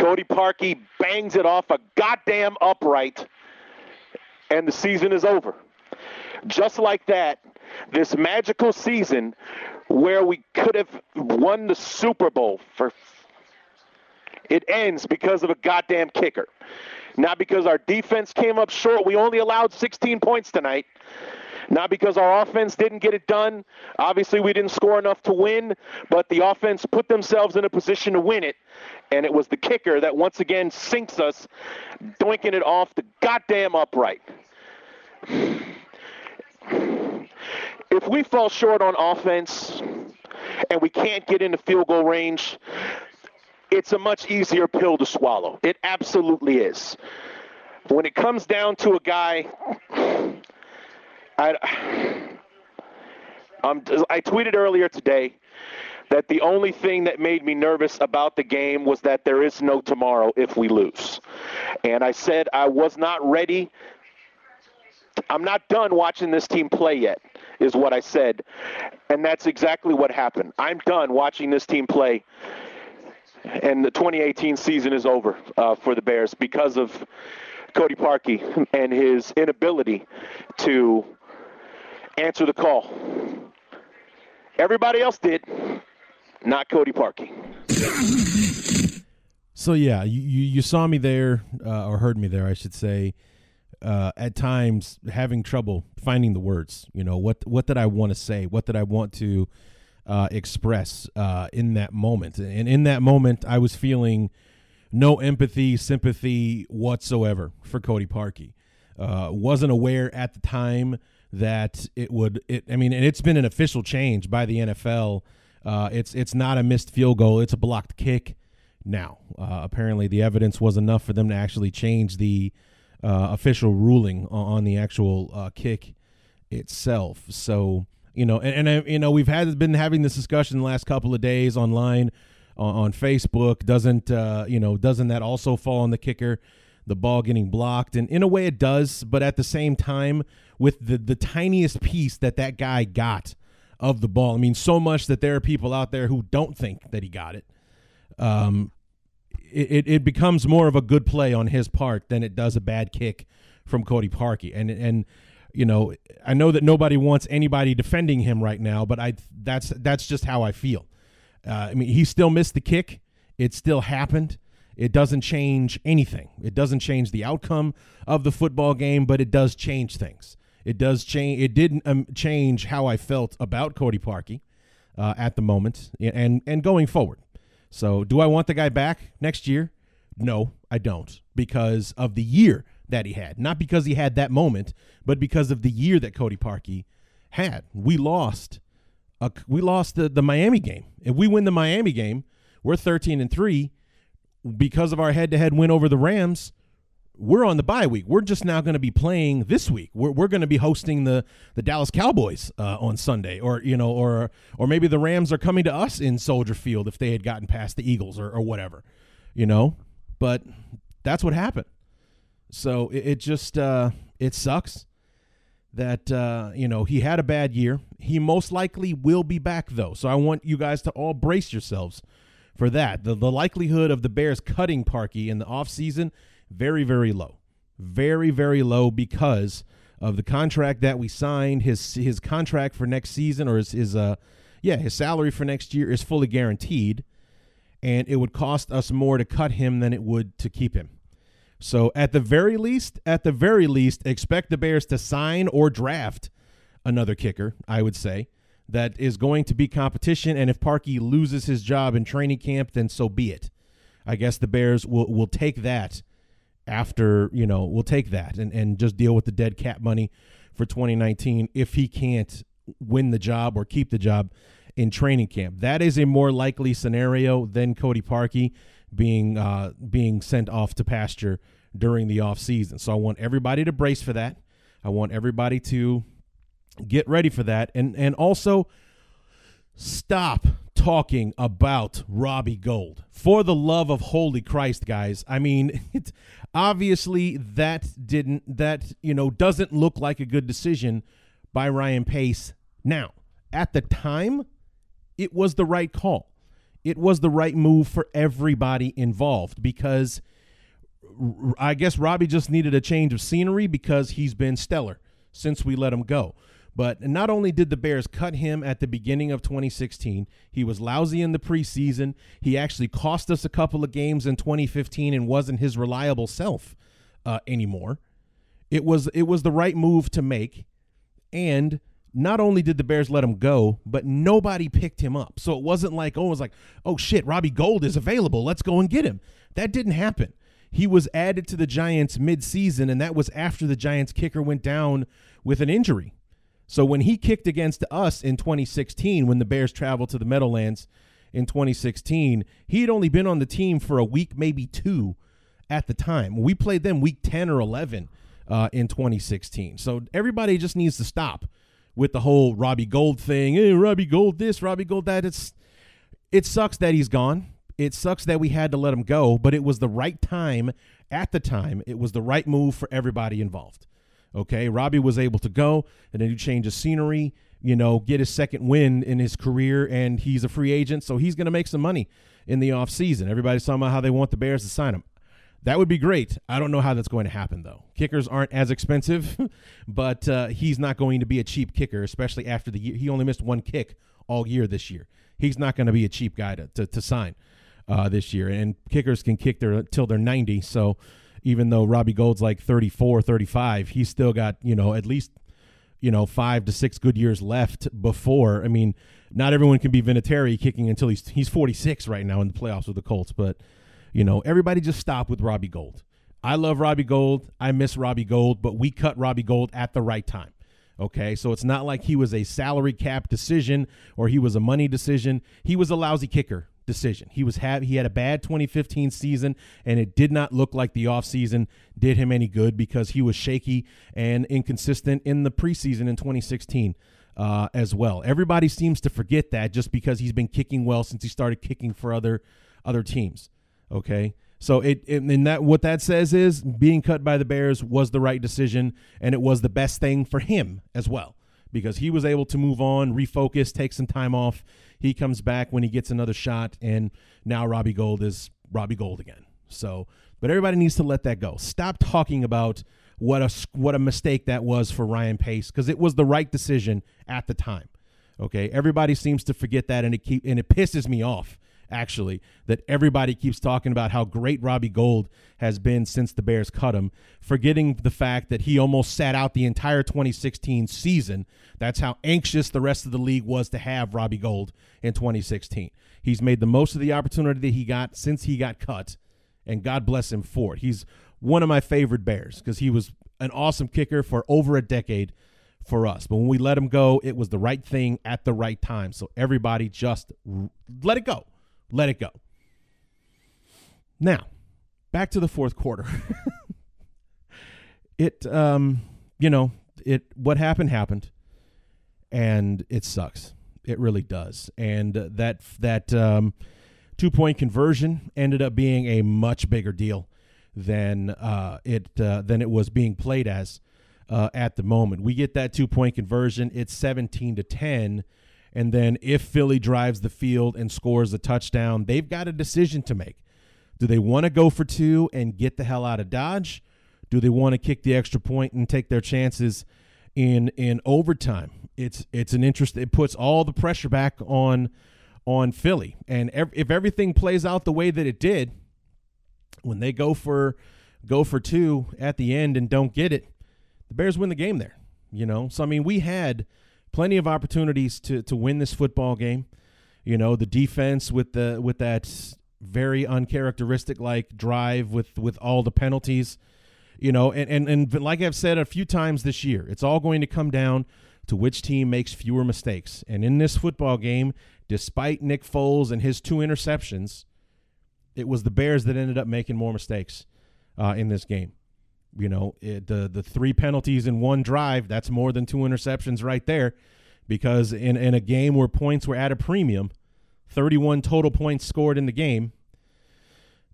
Cody Parkey bangs it off a goddamn upright, and the season is over. Just like that, this magical season where we could have won the Super Bowl for it ends because of a goddamn kicker. Not because our defense came up short. We only allowed 16 points tonight. Not because our offense didn't get it done. Obviously, we didn't score enough to win, but the offense put themselves in a position to win it. And it was the kicker that once again sinks us, doinking it off the goddamn upright. If we fall short on offense and we can't get into field goal range, it's a much easier pill to swallow. It absolutely is. When it comes down to a guy I, um, I tweeted earlier today that the only thing that made me nervous about the game was that there is no tomorrow if we lose. And I said I was not ready. I'm not done watching this team play yet, is what I said. And that's exactly what happened. I'm done watching this team play. And the 2018 season is over uh, for the Bears because of Cody Parkey and his inability to answer the call. Everybody else did, not Cody Parkey. So yeah, you, you saw me there, uh, or heard me there, I should say. Uh, at times, having trouble finding the words. You know what? What did I want to say? What did I want to uh, express uh, in that moment? And in that moment, I was feeling no empathy, sympathy whatsoever for Cody Parkey. Uh, wasn't aware at the time that it would. It, I mean, and it's been an official change by the NFL. Uh, it's it's not a missed field goal; it's a blocked kick. Now, uh, apparently, the evidence was enough for them to actually change the uh, official ruling on, the actual uh, kick itself. So, you know, and, and you know, we've had been having this discussion the last couple of days online on, on Facebook. Doesn't uh, you know? Doesn't that also fall on the kicker? The ball getting blocked and in a way it does but at the same time with the the tiniest piece that that guy got of the ball. I mean so much that there are people out there who don't think that he got it. Um it, it becomes more of a good play on his part than it does a bad kick from Cody Parkey. And and you know I know that nobody wants anybody defending him right now but I that's that's just how I feel. Uh, I mean he still missed the kick. It still happened it doesn't change anything. It doesn't change the outcome of the football game, but it does change things. It does change. It didn't um, change how I felt about Cody Parkey uh, at the moment and and going forward. So, do I want the guy back next year? No, I don't, because of the year that he had. Not because he had that moment, but because of the year that Cody Parkey had. We lost. A, we lost the, the Miami game. If we win the Miami game, we're 13 and 3 because of our head to head win over the Rams, we're on the bye week. We're just now going to be playing this week. We're, we're going to be hosting the, the Dallas Cowboys uh, on Sunday, or you know, or or maybe the Rams are coming to us in Soldier Field if they had gotten past the Eagles or, or whatever, you know. But that's what happened. So it, it just uh, it sucks that uh, you know he had a bad year. He most likely will be back though. So I want you guys to all brace yourselves for that. The, the likelihood of the Bears cutting Parkey in the offseason, very, very low. Very, very low because of the contract that we signed. His his contract for next season or his, his uh yeah, his salary for next year is fully guaranteed. And it would cost us more to cut him than it would to keep him. So at the very least, at the very least, expect the Bears to sign or draft another kicker, I would say. That is going to be competition. And if Parkey loses his job in training camp, then so be it. I guess the Bears will will take that after you know we'll take that and and just deal with the dead cap money for 2019 if he can't win the job or keep the job in training camp. That is a more likely scenario than Cody Parkey being uh, being sent off to pasture during the offseason. So I want everybody to brace for that. I want everybody to get ready for that and and also stop talking about Robbie Gould. For the love of holy Christ, guys. I mean, it's obviously that didn't that, you know, doesn't look like a good decision by Ryan Pace now. At the time, it was the right call. It was the right move for everybody involved because I guess Robbie just needed a change of scenery because he's been stellar since we let him go. But not only did the Bears cut him at the beginning of 2016, he was lousy in the preseason. He actually cost us a couple of games in 2015 and wasn't his reliable self uh, anymore. It was it was the right move to make, and not only did the Bears let him go, but nobody picked him up. So it wasn't like, oh, it was like, oh shit, Robbie Gould is available. Let's go and get him. That didn't happen. He was added to the Giants midseason, and that was after the Giants kicker went down with an injury. So when he kicked against us in 2016, when the Bears traveled to the Meadowlands in 2016, he had only been on the team for a week, maybe two at the time. We played them week 10 or 11 uh, in 2016. So everybody just needs to stop with the whole Robbie Gould thing. Hey, Robbie Gould this, Robbie Gould that. It's it sucks that he's gone. It sucks that we had to let him go, but it was the right time at the time. It was the right move for everybody involved. Okay, Robbie was able to go and then you change the scenery, you know, get his second win in his career, and he's a free agent, so he's going to make some money in the offseason. Everybody's talking about how they want the Bears to sign him. That would be great. I don't know how that's going to happen, though. Kickers aren't as expensive, but uh, he's not going to be a cheap kicker, especially after the year. He only missed one kick all year this year. He's not going to be a cheap guy to, to, to sign uh, this year. And kickers can kick their till they're 90. So even though Robbie Gould's like 34, 35, he's still got, you know, at least, you know, five to six good years left before. I mean, not everyone can be Vinatieri kicking until he's he's 46 right now in the playoffs with the Colts, but – you know, everybody just stop with Robbie Gould. I love Robbie Gould. I miss Robbie Gould, but we cut Robbie Gould at the right time. Okay, so it's not like he was a salary cap decision or he was a money decision. He was a lousy kicker decision. He was have he had a bad 2015 season and it did not look like the offseason did him any good because he was shaky and inconsistent in the preseason in 2016 uh, as well. Everybody seems to forget that just because he's been kicking well since he started kicking for other other teams. Okay. So it, it and that what that says is being cut by the Bears was the right decision and it was the best thing for him as well because he was able to move on, refocus, take some time off. He comes back when he gets another shot and now Robbie Gould is Robbie Gould again. So, but everybody needs to let that go. Stop talking about what a what a mistake that was for Ryan Pace because it was the right decision at the time. Okay, everybody seems to forget that, and it keep and it pisses me off actually, that everybody keeps talking about how great Robbie Gould has been since the Bears cut him, forgetting the fact that he almost sat out the entire 2016 season. That's how anxious the rest of the league was to have Robbie Gould in 2016. He's made the most of the opportunity that he got since he got cut, and God bless him for it. He's one of my favorite Bears because he was an awesome kicker for over a decade for us. But when we let him go, it was the right thing at the right time. So everybody just let it go let it go. Now, back to the fourth quarter. it, um, you know, it what happened happened, and it sucks. It really does. And that that um, two point conversion ended up being a much bigger deal than uh, it uh, than it was being played as uh, at the moment. We get that two point conversion. It's seventeen to ten and then if Philly drives the field and scores a touchdown, they've got a decision to make. Do they want to go for two and get the hell out of Dodge? Do they want to kick the extra point and take their chances in in overtime? It's it's an interest. It puts all the pressure back on on Philly, and ev- if everything plays out the way that it did, when they go for go for two at the end and don't get it, the Bears win the game there. You know, so I mean, we had plenty of opportunities to to win this football game. You know, the defense with the with that very uncharacteristic like drive with with all the penalties. You know, and, and and like I've said a few times this year, it's all going to come down to which team makes fewer mistakes. And in this football game, despite Nick Foles and his two interceptions, it was the Bears that ended up making more mistakes uh, in this game. You know, it, the the three penalties in one drive, that's more than two interceptions right there. Because in, in a game where points were at a premium, 31 total points scored in the game,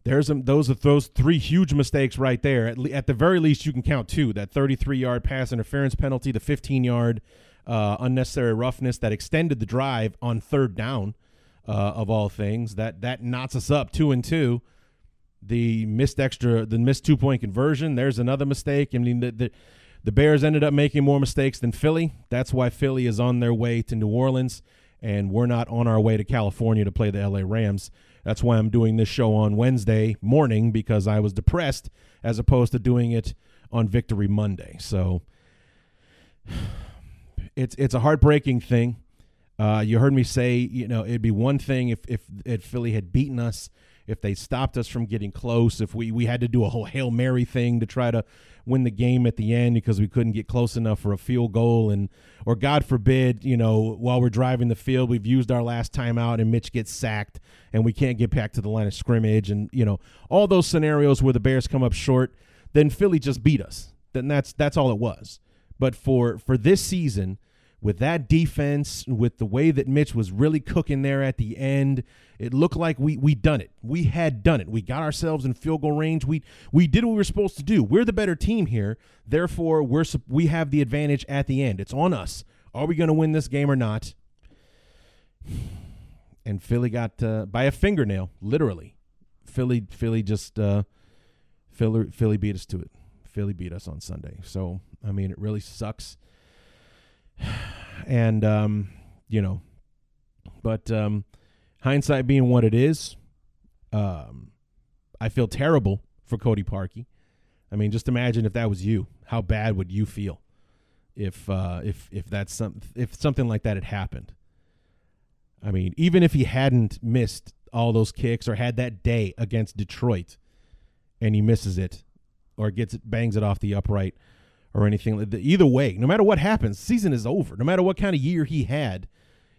there's a, those are those three huge mistakes right there. At, le- at the very least, you can count two: that 33 yard pass interference penalty, the 15 yard uh, unnecessary roughness that extended the drive on third down, uh, of all things. That that knots us up two and two. The missed extra, the missed two point conversion. There's another mistake. I mean, the, the the Bears ended up making more mistakes than Philly. That's why Philly is on their way to New Orleans, and we're not on our way to California to play the LA Rams. That's why I'm doing this show on Wednesday morning because I was depressed as opposed to doing it on Victory Monday. So it's it's a heartbreaking thing. Uh, you heard me say, you know, it'd be one thing if, if if Philly had beaten us, if they stopped us from getting close, if we we had to do a whole hail mary thing to try to win the game at the end because we couldn't get close enough for a field goal, and or God forbid, you know, while we're driving the field, we've used our last timeout and Mitch gets sacked and we can't get back to the line of scrimmage, and you know, all those scenarios where the Bears come up short, then Philly just beat us. Then that's that's all it was. But for for this season with that defense, with the way that Mitch was really cooking there at the end, it looked like we we done it. We had done it. We got ourselves in field goal range. We we did what we were supposed to do. We're the better team here. Therefore, we're we have the advantage at the end. It's on us. Are we going to win this game or not? And Philly got uh, by a fingernail, literally. Philly Philly just uh, Philly Philly beat us to it. Philly beat us on Sunday. So I mean, it really sucks and um, you know, but um, hindsight being what it is, um, I feel terrible for Cody Parkey. I mean, just imagine if that was you. How bad would you feel if uh, if if that's some if something like that had happened? I mean, even if he hadn't missed all those kicks or had that day against Detroit, and he misses it or gets it bangs it off the upright or anything. Either way, no matter what happens, season is over. No matter what kind of year he had,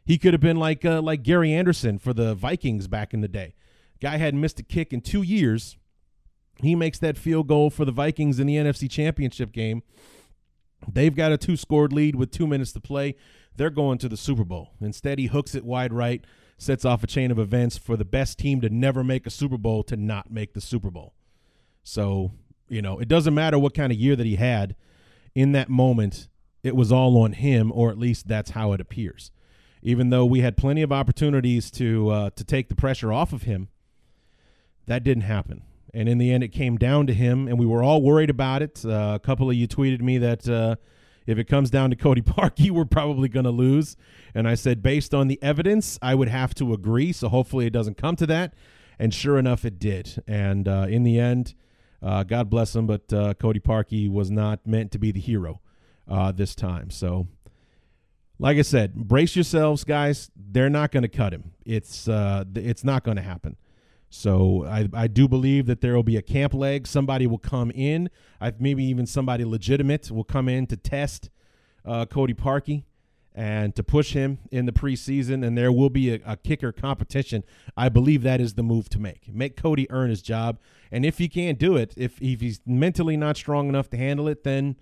he could have been like uh, like Gary Anderson for the Vikings back in the day. Guy hadn't missed a kick in two years. He makes that field goal for the Vikings in the NFC Championship game. They've got a two scored lead with two minutes to play. They're going to the Super Bowl. Instead, he hooks it wide right, sets off a chain of events for the best team to never make a Super Bowl to not make the Super Bowl. So, you know, it doesn't matter what kind of year that he had in that moment, it was all on him, or at least that's how it appears. Even though we had plenty of opportunities to uh, to take the pressure off of him, that didn't happen. And in the end, it came down to him, and we were all worried about it. Uh, a couple of you tweeted me that uh, if it comes down to Cody Parkey, we're probably going to lose. And I said, based on the evidence, I would have to agree. So hopefully it doesn't come to that. And sure enough, it did. And uh, in the end, uh, God bless him, but uh, Cody Parkey was not meant to be the hero uh, this time. So, like I said, brace yourselves, guys. They're not going to cut him. It's uh, it's not going to happen. So I, I do believe that there will be a camp leg. Somebody will come in. I, maybe even somebody legitimate will come in to test uh, Cody Parkey and to push him in the preseason, and there will be a, a, kicker competition. I believe that is the move to make. Make Cody earn his job, and if he can't do it, if if he's mentally not strong enough to handle it, then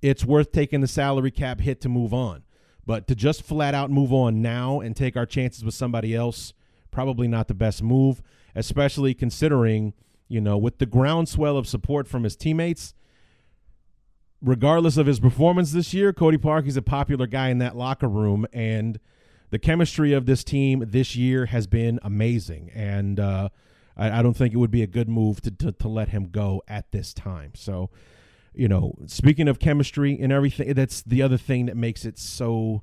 it's worth taking the salary cap hit to move on. But to just flat out move on now and take our chances with somebody else, probably not the best move, especially considering you know with the groundswell of support from his teammates regardless of his performance this year, Cody Parkey's a popular guy in that locker room, and the chemistry of this team this year has been amazing. And uh, I, I, don't think it would be a good move to, to, to let him go at this time. So, you know, speaking of chemistry and everything, that's the other thing that makes it so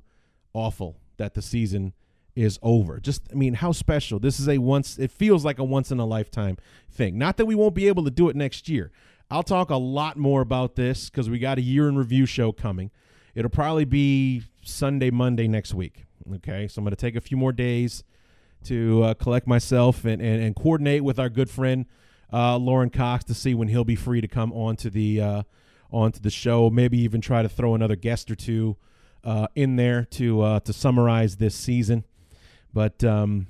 awful that the season is over. Just, I mean, how special. This is a once, it feels like a once in a lifetime thing. Not that we won't be able to do it next year. I'll talk a lot more about this because we got a year in review show coming. It'll probably be Sunday, Monday next week. Okay, so I'm going to take a few more days to uh, collect myself and, and, and coordinate with our good friend uh, Lorin Cox to see when he'll be free to come onto the uh, onto the show. Maybe even try to throw another guest or two uh, in there to uh, to summarize this season. But um,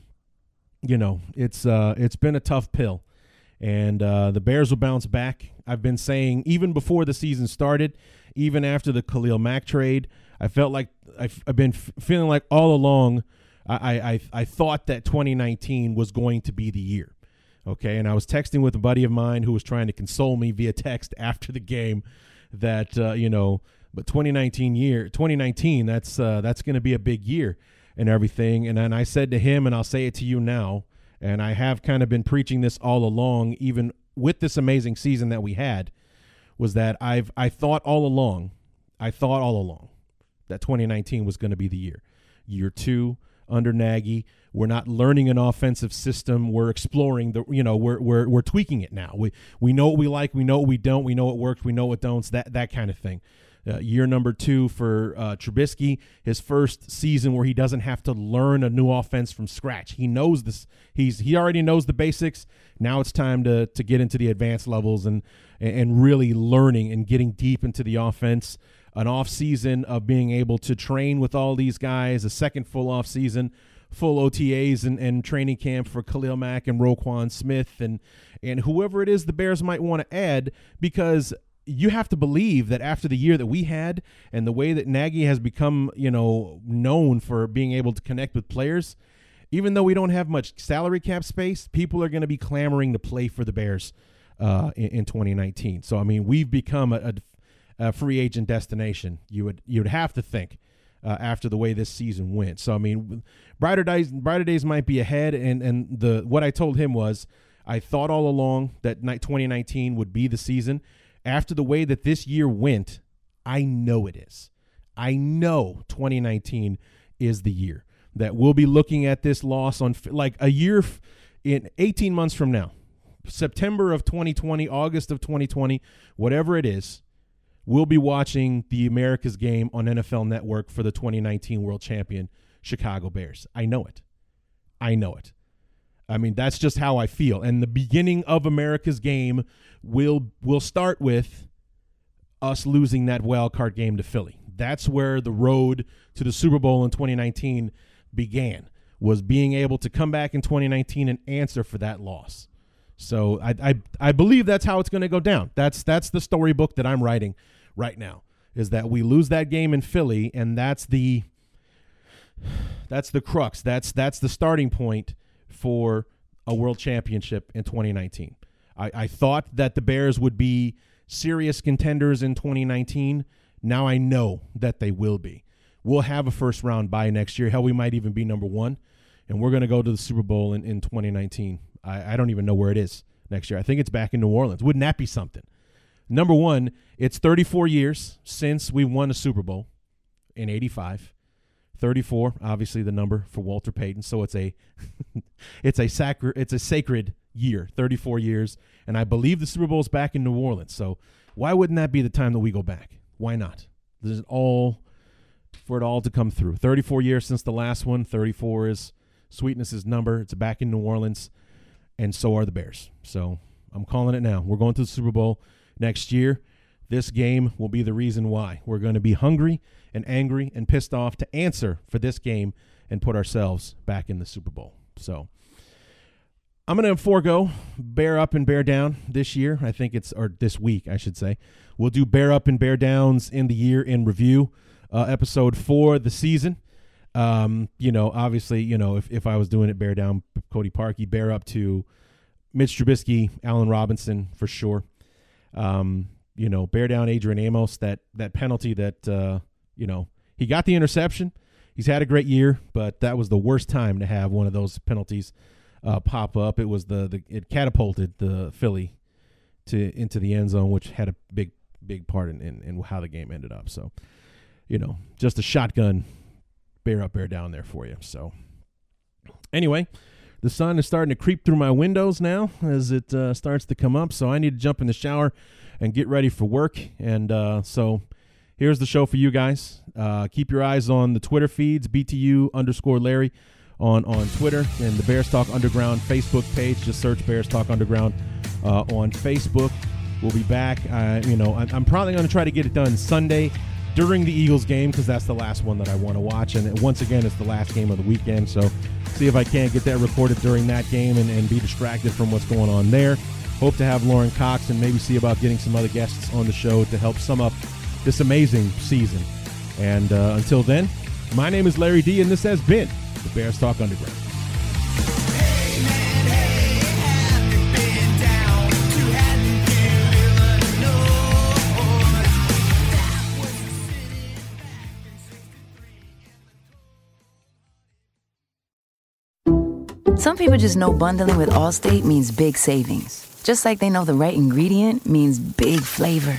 you know, it's uh, it's been a tough pill, and uh, the Bears will bounce back. I've been saying even before the season started, even after the Khalil Mack trade, I felt like I've, I've been f- feeling like all along. I, I I thought that 2019 was going to be the year. Okay, and I was texting with a buddy of mine who was trying to console me via text after the game that uh, you know, but 2019 year 2019 that's uh, that's going to be a big year and everything. And then I said to him, and I'll say it to you now, and I have kind of been preaching this all along, even with this amazing season that we had, was that I've I thought all along, I thought all along that 2019 was going to be the year. Year two under Nagy, we're not learning an offensive system. We're exploring the, you know, we're we're we're tweaking it now. We we know what we like, we know what we don't, we know what works, we know what don't. That that kind of thing. Uh, year number two for uh, Trubisky, his first season where he doesn't have to learn a new offense from scratch. He knows this. He's he already knows the basics. Now it's time to to get into the advanced levels and and really learning and getting deep into the offense. An off season of being able to train with all these guys. A second full off season full OTAs and, and training camp for Khalil Mack and Roquan Smith and and whoever it is the Bears might want to add because you have to believe that after the year that we had and the way that Nagy has become, you know, known for being able to connect with players, even though we don't have much salary cap space, people are going to be clamoring to play for the Bears uh, in, in, 2019. So I mean, we've become a, a, a, free agent destination. You would you would have to think uh, after the way this season went. So I mean, brighter days brighter days might be ahead. And and the what I told him was I thought all along that 2019 would be the season. After the way that this year went, I know it is. I know 2019 is the year that we'll be looking at this loss on like a year in 18 months from now. September of 2020, August of 2020, whatever it is, we'll be watching the America's game on NFL Network for the 2019 World Champion Chicago Bears. I know it. I know it. I mean, that's just how I feel. And the beginning of America's game will will start with us losing that wild card game to Philly. That's where the road to the Super Bowl in 2019 began. Was being able to come back in 2019 and answer for that loss. So I I, I believe that's how it's going to go down. That's that's the storybook that I'm writing right now is that we lose that game in Philly, and that's the that's the crux. That's that's the starting point for a world championship in 2019. I, I thought that the Bears would be serious contenders in 2019. Now I know that they will be. We'll have a first round bye next year. Hell, we might even be number one. And we're going to go to the Super Bowl in, in 2019. I, I don't even know where it is next year. I think it's back in New Orleans. Wouldn't that be something? Number one, it's 34 years since we won a Super Bowl in 85. 34, obviously the number for Walter Payton. So it's a it's a sacred it's a sacred year, 34 years, and I believe the Super Bowl is back in New Orleans. So why wouldn't that be the time that we go back? Why not? There's all for it all to come through. 34 years since the last one. 34 is Sweetness's number. It's back in New Orleans, and so are the Bears. So I'm calling it now. We're going to the Super Bowl next year. This game will be the reason why. We're going to be hungry and angry and pissed off to answer for this game and put ourselves back in the Super Bowl. So I'm going to forego bear up and bear down this year. I think it's, or this week, I should say. We'll do bear up and bear downs in the year in review, uh, episode for the season. Um, you know, obviously, you know, if, if I was doing it, bear down Cody Parkey, bear up to Mitch Trubisky, Allen Robinson for sure. Um, you know, bear down Adrian Amos, that that penalty that uh, you know, he got the interception. He's had a great year, but that was the worst time to have one of those penalties uh, pop up. It was the, the it catapulted the Philly to into the end zone, which had a big big part in, in, in how the game ended up. So, you know, just a shotgun bear up, bear down there for you. So, anyway, the sun is starting to creep through my windows now as it uh, starts to come up. So I need to jump in the shower and get ready for work. And uh, so here's the show for you guys. Uh, keep your eyes on the Twitter feeds, BTU underscore Larry on, on Twitter, and the Bears Talk Underground Facebook page. Just search Bears Talk Underground uh, on Facebook. We'll be back. Uh, you know, I'm, I'm probably going to try to get it done Sunday during the Eagles game because that's the last one that I want to watch. And once again, it's the last game of the weekend. So see if I can't get that recorded during that game and, and be distracted from what's going on there. Hope to have Lauren Cox and maybe see about getting some other guests on the show to help sum up this amazing season. And uh, until then, my name is Larry D, and this has been the Bears Talk Underground. Some people just know bundling with Allstate means big savings. Just like they know the right ingredient means big flavor.